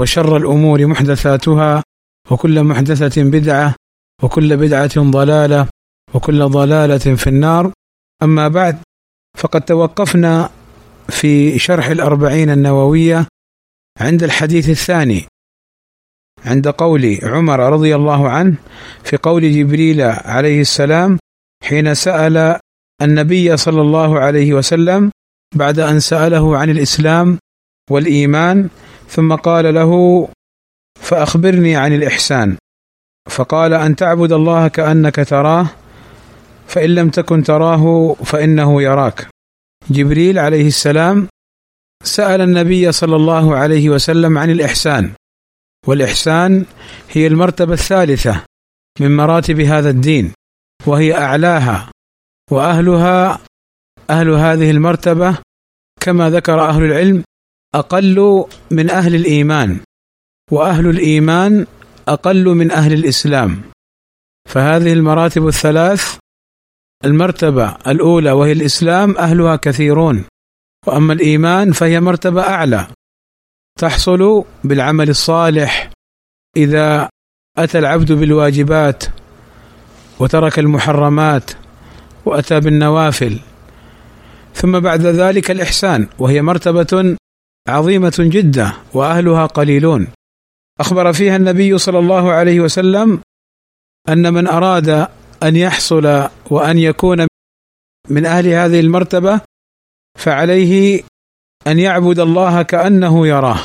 وشر الأمور محدثاتها وكل محدثة بدعة وكل بدعة ضلالة وكل ضلالة في النار. أما بعد فقد توقفنا في شرح الأربعين النووية عند الحديث الثاني عند قول عمر رضي الله عنه في قول جبريل عليه السلام حين سأل النبي صلى الله عليه وسلم بعد أن سأله عن الإسلام والإيمان ثم قال له فأخبرني عن الإحسان. فقال أن تعبد الله كأنك تراه فإن لم تكن تراه فإنه يراك. جبريل عليه السلام سأل النبي صلى الله عليه وسلم عن الإحسان والإحسان هي المرتبة الثالثة من مراتب هذا الدين وهي أعلاها وأهلها أهل هذه المرتبة كما ذكر أهل العلم أقل من أهل الإيمان وأهل الإيمان أقل من أهل الإسلام. فهذه المراتب الثلاث المرتبة الأولى وهي الإسلام أهلها كثيرون. وأما الإيمان فهي مرتبة أعلى. تحصل بالعمل الصالح إذا أتى العبد بالواجبات وترك المحرمات وأتى بالنوافل. ثم بعد ذلك الإحسان وهي مرتبة عظيمة جدا وأهلها قليلون. أخبر فيها النبي صلى الله عليه وسلم أن من أراد أن يحصل وأن يكون من أهل هذه المرتبة فعليه أن يعبد الله كأنه يراه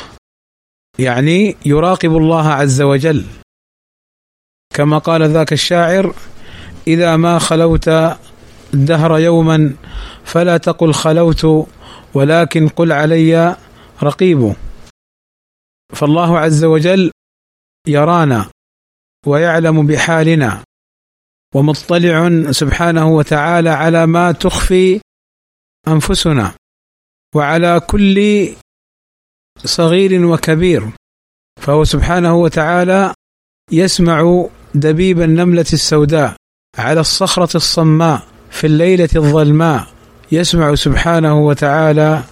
يعني يراقب الله عز وجل. كما قال ذاك الشاعر إذا ما خلوت الدهر يوما فلا تقل خلوت ولكن قل علي رقيب. فالله عز وجل يرانا ويعلم بحالنا ومطلع سبحانه وتعالى على ما تخفي أنفسنا وعلى كل صغير وكبير. فهو سبحانه وتعالى يسمع دبيب النملة السوداء على الصخرة الصماء في الليلة الظلماء يسمع سبحانه وتعالى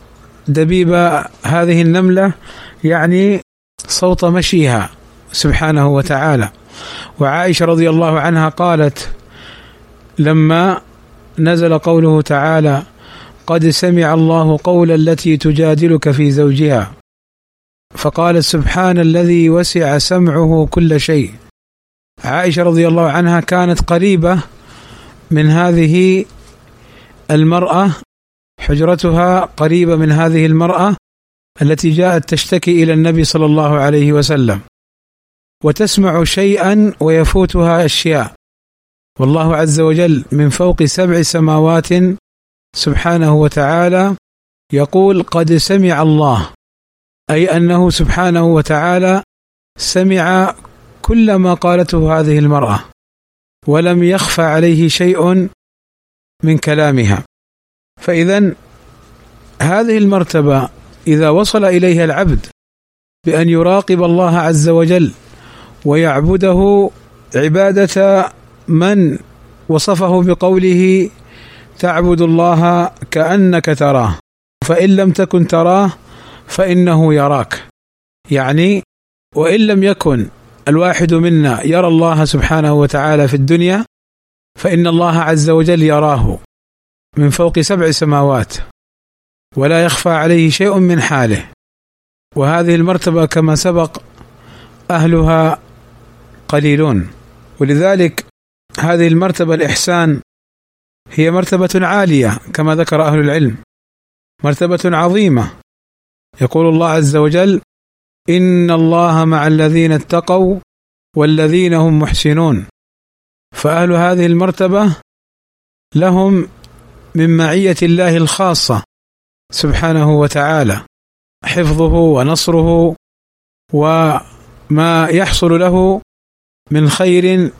دبيب هذه النملة يعني صوت مشيها سبحانه وتعالى. وعائشة رضي الله عنها قالت لما نزل قوله تعالى قد سمع الله قول التي تجادلك في زوجها فقالت سبحان الذي وسع سمعه كل شيء عائشة رضي الله عنها كانت قريبة من هذه المرأة حجرتها قريبة من هذه المرأة التي جاءت تشتكي إلى النبي صلى الله عليه وسلم. وتسمع شيئا ويفوتها أشياء. والله عز وجل من فوق سبع سماوات سبحانه وتعالى يقول قد سمع الله. أي أنه سبحانه وتعالى سمع كل ما قالته هذه المرأة ولم يخفى عليه شيء من كلامها. فاذا هذه المرتبة إذا وصل إليها العبد بأن يراقب الله عز وجل ويعبده عبادة من وصفه بقوله تعبد الله كأنك تراه فإن لم تكن تراه فإنه يراك. يعني وإن لم يكن الواحد منا يرى الله سبحانه وتعالى في الدنيا فإن الله عز وجل يراه. من فوق سبع سماوات ولا يخفى عليه شيء من حاله. وهذه المرتبة كما سبق أهلها قليلون. ولذلك هذه المرتبة الإحسان هي مرتبة عالية كما ذكر أهل العلم. مرتبة عظيمة. يقول الله عز وجل إن الله مع الذين اتقوا والذين هم محسنون. فأهل هذه المرتبة لهم من معية الله الخاصة سبحانه وتعالى حفظه ونصره وما يحصل له من خير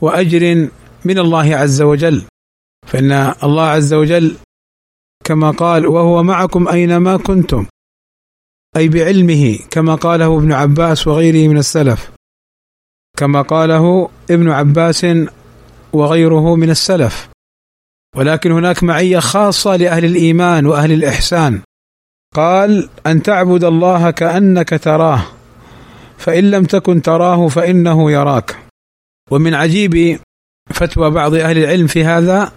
وأجر من الله عز وجل. فإن الله عز وجل كما قال وهو معكم أينما كنتم أي بعلمه كما قاله ابن عباس وغيره من السلف كما قاله ابن عباس وغيره من السلف. ولكن هناك معية خاصة لأهل الإيمان وأهل الإحسان. قال أن تعبد الله كأنك تراه فإن لم تكن تراه فإنه يراك. ومن عجيب فتوى بعض أهل العلم في هذا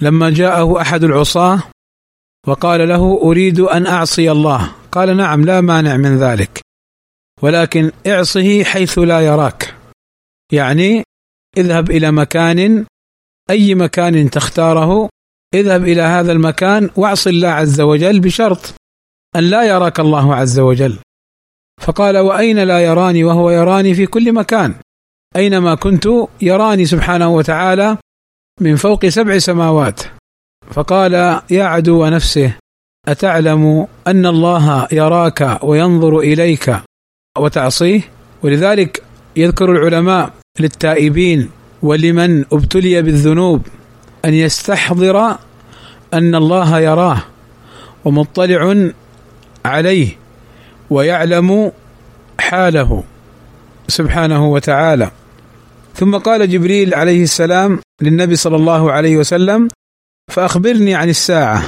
لما جاءه أحد العصاة وقال له أريد أن أعصي الله. قال نعم لا مانع من ذلك ولكن اعصه حيث لا يراك. يعني اذهب إلى مكان أي مكان تختاره اذهب إلى هذا المكان واعص الله عز وجل بشرط أن لا يراك الله عز وجل. فقال وأين لا يراني؟ وهو يراني في كل مكان. اينما كنت؟ يراني سبحانه وتعالى من فوق سبع سماوات. فقال يا عدو نفسه أتعلم أن الله يراك وينظر إليك وتعصيه؟ ولذلك يذكر العلماء للتائبين ولمن ابتلي بالذنوب أن يستحضر أن الله يراه ومطلع عليه ويعلم حاله سبحانه وتعالى. ثم قال جبريل عليه السلام للنبي صلى الله عليه وسلم فأخبرني عن الساعة.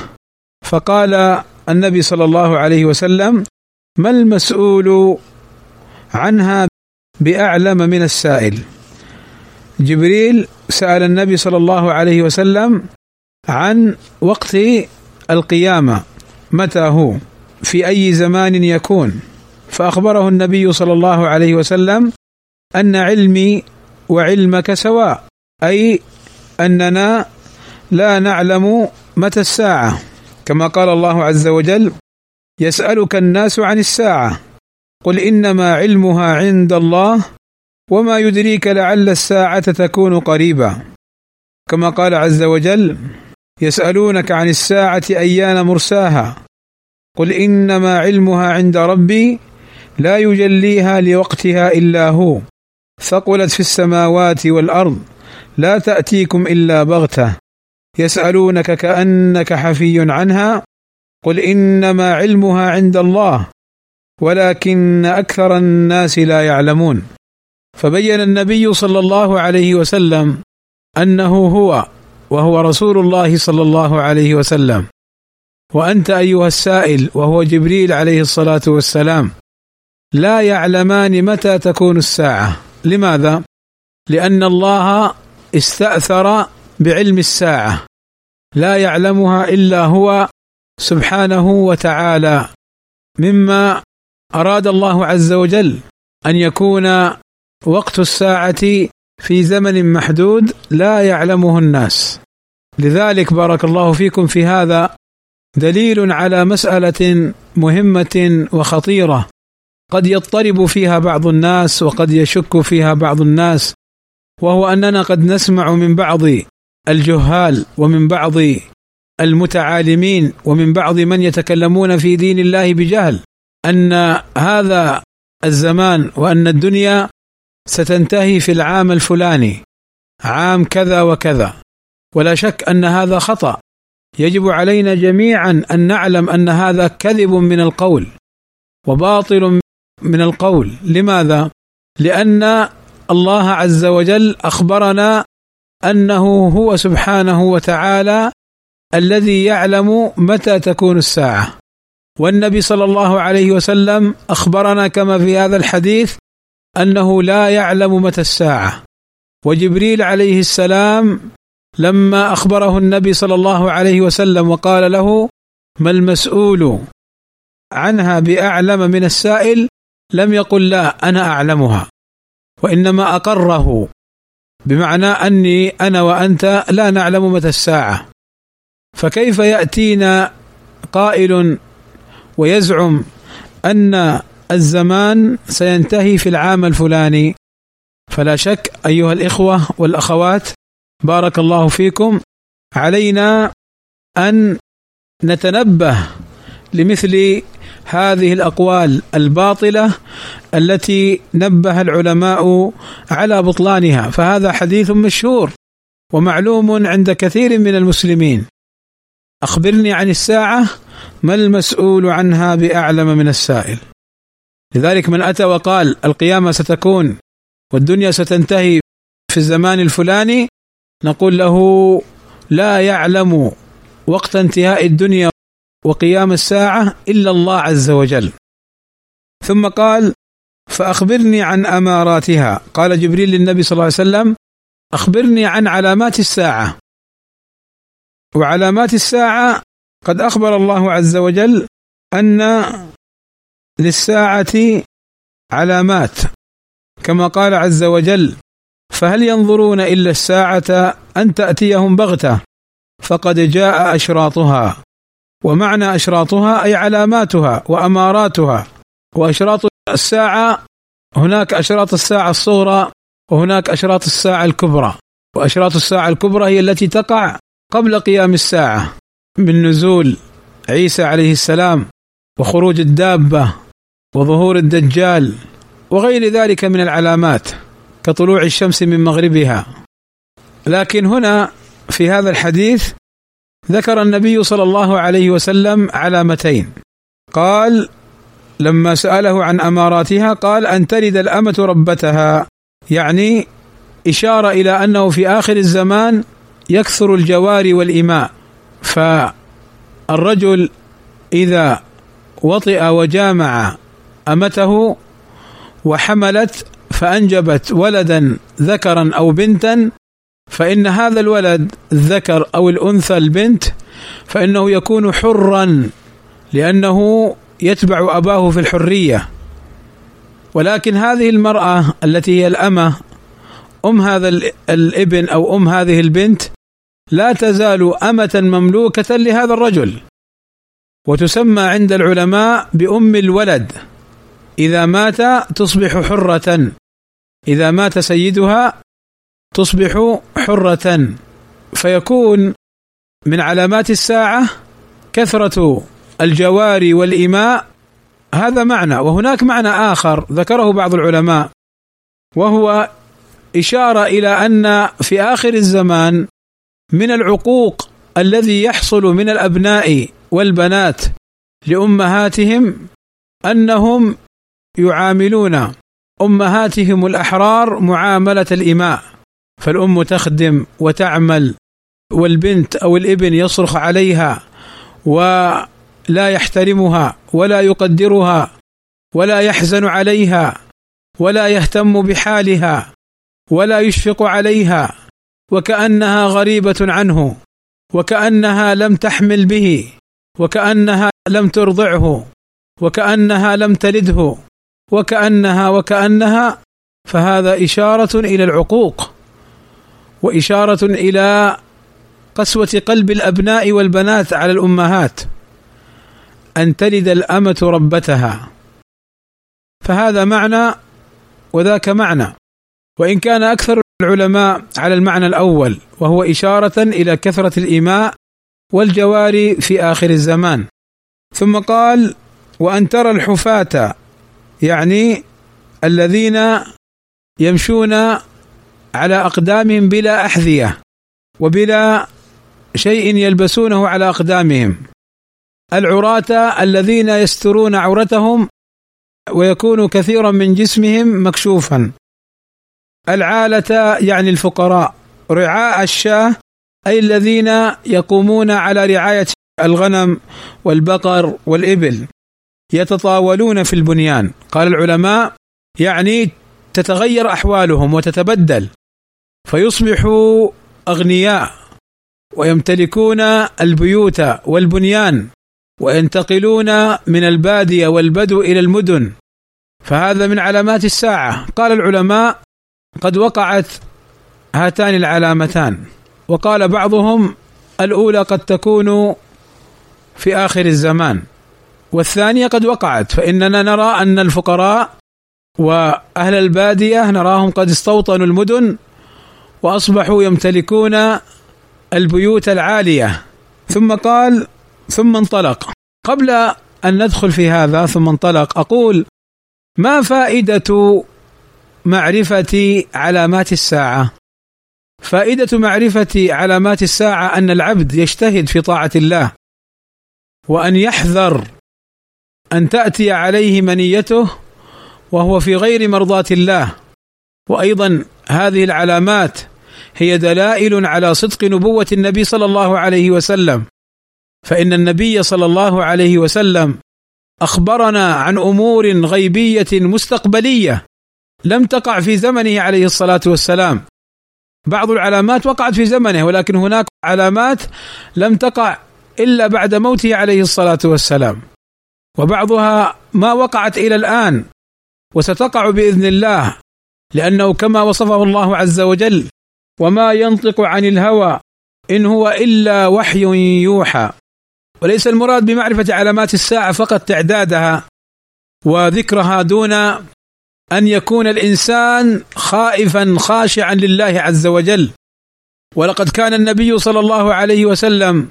فقال النبي صلى الله عليه وسلم ما المسؤول عنها بأعلم من السائل؟ جبريل سأل النبي صلى الله عليه وسلم عن وقت القيامة متى هو؟ في أي زمان يكون؟ فأخبره النبي صلى الله عليه وسلم أن علمي وعلمك سواء أي أننا لا نعلم متى الساعة. كما قال الله عز وجل يسألك الناس عن الساعة قل إنما علمها عند الله وما يدريك لعل الساعة تكون قريبا. كما قال عز وجل يسالونك عن الساعة ايان مرساها؟ قل انما علمها عند ربي لا يجليها لوقتها الا هو. ثقلت في السماوات والارض لا تاتيكم الا بغته. يسالونك كانك حفي عنها؟ قل انما علمها عند الله ولكن أكثر الناس لا يعلمون. فبين النبي صلى الله عليه وسلم أنه هو وهو رسول الله صلى الله عليه وسلم. وأنت أيها السائل وهو جبريل عليه الصلاة والسلام لا يعلمان متى تكون الساعة. لماذا؟ لأن الله استأثر بعلم الساعة. لا يعلمها إلا هو سبحانه وتعالى مما أراد الله عز وجل أن يكون وقت الساعة في زمن محدود لا يعلمه الناس. لذلك بارك الله فيكم في هذا دليل على مسألة مهمة وخطيرة. قد يضطرب فيها بعض الناس وقد يشك فيها بعض الناس وهو أننا قد نسمع من بعض الجهال ومن بعض المتعالمين ومن بعض من يتكلمون في دين الله بجهل أن هذا الزمان وأن الدنيا ستنتهي في العام الفلاني. عام كذا وكذا. ولا شك أن هذا خطأ. يجب علينا جميعا أن نعلم أن هذا كذب من القول. وباطل من القول. لماذا؟ لأن الله عز وجل أخبرنا أنه هو سبحانه وتعالى الذي يعلم متى تكون الساعة. والنبي صلى الله عليه وسلم أخبرنا كما في هذا الحديث أنه لا يعلم متى الساعة. وجبريل عليه السلام لما أخبره النبي صلى الله عليه وسلم وقال له ما المسؤول عنها بأعلم من السائل؟ لم يقل لا أنا أعلمها. وإنما أقره بمعنى أني أنا وأنت لا نعلم متى الساعة. فكيف يأتينا قائل ويزعم أن الزمان سينتهي في العام الفلاني. فلا شك أيها الإخوة والأخوات بارك الله فيكم. علينا أن نتنبه لمثل هذه الأقوال الباطلة التي نبه العلماء على بطلانها. فهذا حديث مشهور ومعلوم عند كثير من المسلمين. أخبرني عن الساعة ما المسؤول عنها بأعلم من السائل؟ لذلك من أتى وقال القيامة ستكون والدنيا ستنتهي في الزمان الفلاني نقول له لا يعلم وقت انتهاء الدنيا وقيام الساعة إلا الله عز وجل. ثم قال فأخبرني عن أماراتها. قال جبريل للنبي صلى الله عليه وسلم أخبرني عن علامات الساعة. وعلامات الساعة قد أخبر الله عز وجل أن للساعة علامات كما قال عز وجل فهل ينظرون إلا الساعة أن تأتيهم بغتة؟ فقد جاء أشراطها ومعنى أشراطها أي علاماتها وأماراتها. وأشراط الساعة هناك أشراط الساعة الصغرى وهناك أشراط الساعة الكبرى. وأشراط الساعة الكبرى هي التي تقع قبل قيام الساعة من نزول عيسى عليه السلام وخروج الدابة وظهور الدجال وغير ذلك من العلامات كطلوع الشمس من مغربها. لكن هنا في هذا الحديث ذكر النبي صلى الله عليه وسلم علامتين. قال لما سأله عن أماراتها قال أن تلد الأمة ربتها. يعني إشارة إلى أنه في آخر الزمان يكثر الجواري والإماء. فالرجل إذا وطئ وجامع أمته وحملت فأنجبت ولدا ذكرا أو بنتا فإن هذا الولد الذكر أو الأنثى البنت فإنه يكون حرا لأنه يتبع أباه في الحرية. ولكن هذه المرأة التي هي الأمة أم هذا الابن أو أم هذه البنت لا تزال أمة مملوكة لهذا الرجل. وتسمى عند العلماء بأم الولد. إذا مات تصبح حرة. إذا مات سيدها تصبح حرة. فيكون من علامات الساعة كثرة الجواري والإماء. هذا معنى. وهناك معنى آخر ذكره بعض العلماء. وهو إشارة إلى أن في آخر الزمان من العقوق الذي يحصل من الأبناء والبنات لأمهاتهم أنهم يعاملون أمهاتهم الأحرار معاملة الإماء. فالأم تخدم وتعمل والبنت أو الابن يصرخ عليها ولا يحترمها ولا يقدرها ولا يحزن عليها ولا يهتم بحالها ولا يشفق عليها وكأنها غريبة عنه وكأنها لم تحمل به وكأنها لم ترضعه وكأنها لم تلده. وكأنها وكأنها فهذا إشارة إلى العقوق وإشارة إلى قسوة قلب الأبناء والبنات على الأمهات أن تلد الأمة ربتها. فهذا معنى وذاك معنى. وإن كان أكثر العلماء على المعنى الأول وهو إشارة إلى كثرة الإماء والجواري في آخر الزمان. ثم قال وأن ترى الحفاة يعني الذين يمشون على أقدامهم بلا أحذية وبلا شيء يلبسونه على أقدامهم. العراة الذين يسترون عورتهم ويكون كثيرا من جسمهم مكشوفا. العالة يعني الفقراء رعاء الشاه أي الذين يقومون على رعاية الغنم والبقر والإبل. يتطاولون في البنيان. قال العلماء يعني تتغير أحوالهم وتتبدل فيصبحوا أغنياء ويمتلكون البيوت والبنيان وينتقلون من البادية والبدو إلى المدن. فهذا من علامات الساعة. قال العلماء قد وقعت هاتان العلامتان. وقال بعضهم الأولى قد تكون في آخر الزمان. والثانية قد وقعت فإننا نرى أن الفقراء وأهل البادية نراهم قد استوطنوا المدن وأصبحوا يمتلكون البيوت العالية. ثم قال ثم انطلق. قبل أن ندخل في هذا ثم انطلق أقول ما فائدة معرفة علامات الساعة؟ فائدة معرفة علامات الساعة أن العبد يجتهد في طاعة الله وأن يحذر أن تأتي عليه منيته وهو في غير مرضاة الله. وأيضا هذه العلامات هي دلائل على صدق نبوة النبي صلى الله عليه وسلم. فإن النبي صلى الله عليه وسلم أخبرنا عن أمور غيبية مستقبلية لم تقع في زمنه عليه الصلاة والسلام. بعض العلامات وقعت في زمنه ولكن هناك علامات لم تقع إلا بعد موته عليه الصلاة والسلام. وبعضها ما وقعت إلى الآن وستقع بإذن الله لأنه كما وصفه الله عز وجل وما ينطق عن الهوى إن هو إلا وحي يوحى. وليس المراد بمعرفة علامات الساعة فقط تعدادها وذكرها دون أن يكون الإنسان خائفا خاشعا لله عز وجل. ولقد كان النبي صلى الله عليه وسلم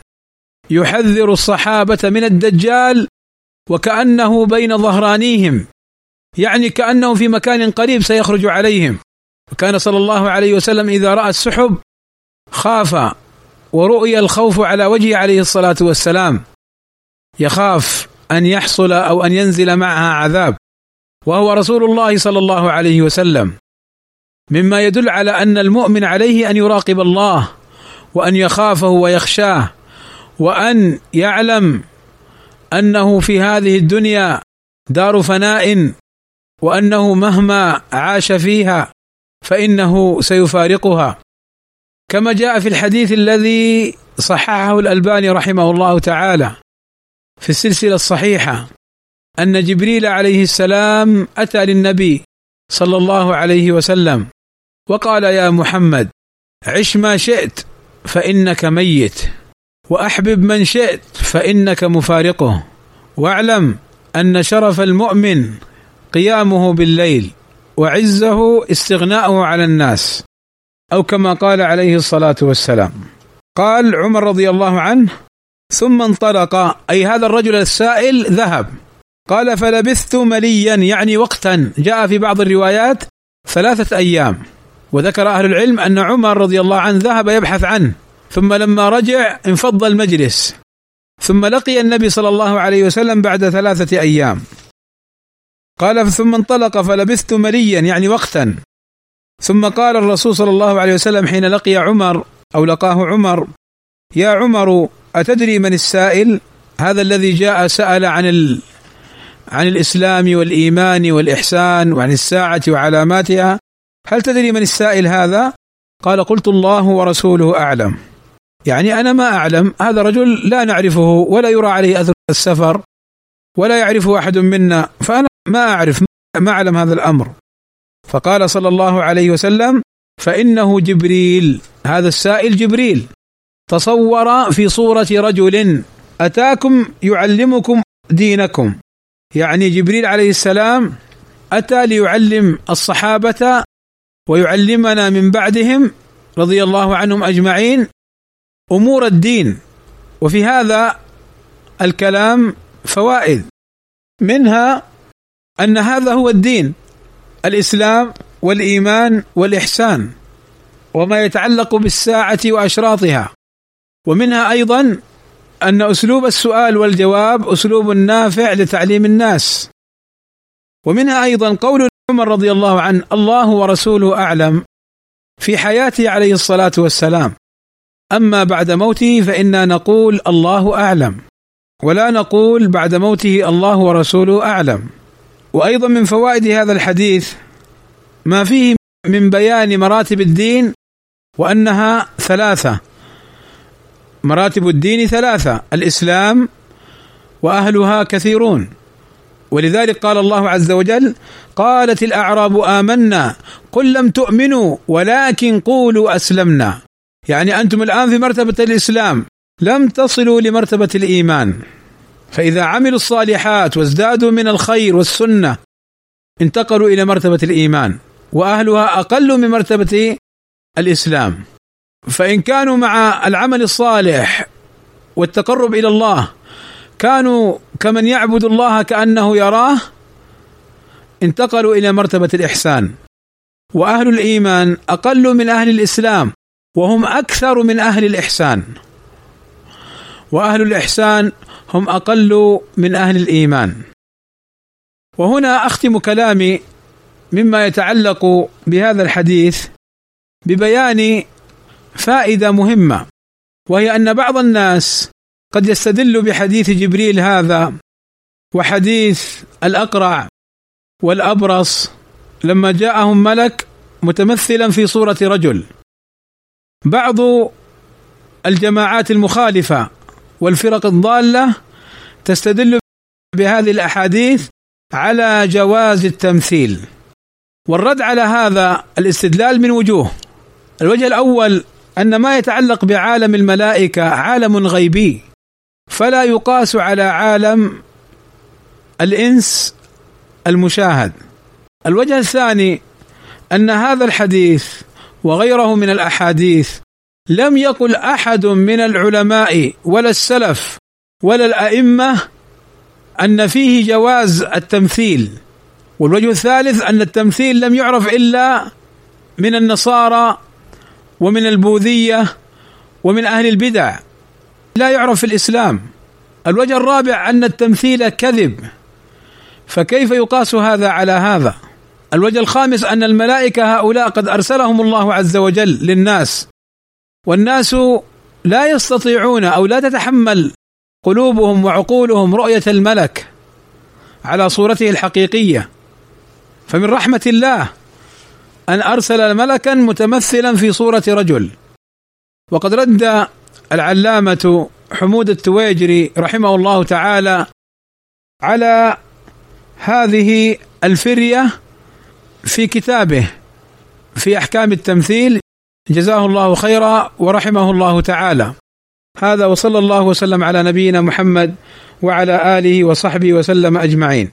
يحذر الصحابة من الدجال وكأنه بين ظهرانيهم. يعني كأنه في مكان قريب سيخرج عليهم. وكان صلى الله عليه وسلم إذا رأى السحب خاف ورؤي الخوف على وجهه عليه الصلاة والسلام. يخاف أن يحصل أو أن ينزل معها عذاب. وهو رسول الله صلى الله عليه وسلم. مما يدل على أن المؤمن عليه أن يراقب الله وأن يخافه ويخشاه وأن يعلم أنه في هذه الدنيا دار فناء وأنه مهما عاش فيها فإنه سيفارقها. كما جاء في الحديث الذي صححه الألباني رحمه الله تعالى في السلسلة الصحيحة أن جبريل عليه السلام أتى للنبي صلى الله عليه وسلم وقال يا محمد عش ما شئت فإنك ميت. وأحبب من شئت فإنك مفارقه. واعلم أن شرف المؤمن قيامه بالليل وعزه استغناؤه على الناس. أو كما قال عليه الصلاة والسلام. قال عمر رضي الله عنه ثم انطلق أي هذا الرجل السائل ذهب. قال فلبثت مليا يعني وقتا. جاء في بعض الروايات ثلاثة أيام. وذكر أهل العلم أن عمر رضي الله عنه ذهب يبحث عنه. ثم لما رجع انفض المجلس. ثم لقي النبي صلى الله عليه وسلم بعد ثلاثة أيام. قال ثم انطلق فلبثت مليا يعني وقتا. ثم قال الرسول صلى الله عليه وسلم حين لقي عمر أو لقاه عمر يا عمر أتدري من السائل؟ هذا الذي جاء سأل عن ال... عن الإسلام والإيمان والإحسان وعن الساعة وعلاماتها. هل تدري من السائل هذا؟ قال قلت الله ورسوله أعلم. يعني أنا ما أعلم هذا رجل لا نعرفه ولا يرى عليه أثر السفر ولا يعرفه أحد منا فأنا ما أعرف ما أعلم هذا الأمر. فقال صلى الله عليه وسلم فإنه جبريل هذا السائل جبريل تصور في صورة رجل أتاكم يعلمكم دينكم. يعني جبريل عليه السلام أتى ليعلم الصحابة ويعلمنا من بعدهم رضي الله عنهم أجمعين أمور الدين وفي هذا الكلام فوائد. منها أن هذا هو الدين الإسلام والإيمان والإحسان وما يتعلق بالساعة وأشراطها. ومنها أيضا أن أسلوب السؤال والجواب أسلوب نافع لتعليم الناس. ومنها أيضا قول عمر رضي الله عنه الله ورسوله أعلم في حياته عليه الصلاة والسلام. أما بعد موته فإنا نقول الله أعلم. ولا نقول بعد موته الله ورسوله أعلم. وأيضا من فوائد هذا الحديث ما فيه من بيان مراتب الدين وأنها ثلاثة. مراتب الدين ثلاثة الإسلام وأهلها كثيرون. ولذلك قال الله عز وجل قالت الأعراب آمنا قل لم تؤمنوا ولكن قولوا أسلمنا. يعني أنتم الآن في مرتبة الإسلام لم تصلوا لمرتبة الإيمان. فإذا عملوا الصالحات وازدادوا من الخير والسنة انتقلوا إلى مرتبة الإيمان وأهلها أقل من مرتبة الإسلام. فإن كانوا مع العمل الصالح والتقرب إلى الله كانوا كمن يعبد الله كأنه يراه انتقلوا إلى مرتبة الإحسان. وأهل الإيمان أقل من أهل الإسلام وهم أكثر من أهل الإحسان. وأهل الإحسان هم أقل من أهل الإيمان. وهنا أختم كلامي مما يتعلق بهذا الحديث ببيان فائدة مهمة وهي أن بعض الناس قد يستدل بحديث جبريل هذا وحديث الأقرع والأبرص لما جاءهم ملك متمثلا في صورة رجل. بعض الجماعات المخالفة والفرق الضالة تستدل بهذه الأحاديث على جواز التمثيل. والرد على هذا الاستدلال من وجوه. الوجه الأول أن ما يتعلق بعالم الملائكة عالم غيبي فلا يقاس على عالم الإنس المشاهد. الوجه الثاني أن هذا الحديث وغيره من الأحاديث لم يقل أحد من العلماء ولا السلف ولا الأئمة أن فيه جواز التمثيل والوجه الثالث أن التمثيل لم يعرف إلا من النصارى ومن البوذية ومن أهل البدع لا يعرف في الإسلام. الوجه الرابع أن التمثيل كذب فكيف يقاس هذا على هذا؟ الوجه الخامس أن الملائكة هؤلاء قد أرسلهم الله عز وجل للناس. والناس لا يستطيعون أو لا تتحمل قلوبهم وعقولهم رؤية الملك على صورته الحقيقية. فمن رحمة الله أن أرسل ملكا متمثلا في صورة رجل. وقد رد العلامة حمود التويجري رحمه الله تعالى على هذه الفرية في كتابه في أحكام التمثيل جزاه الله خيرا ورحمه الله تعالى. هذا وصلى الله وسلم على نبينا محمد وعلى آله وصحبه وسلم أجمعين.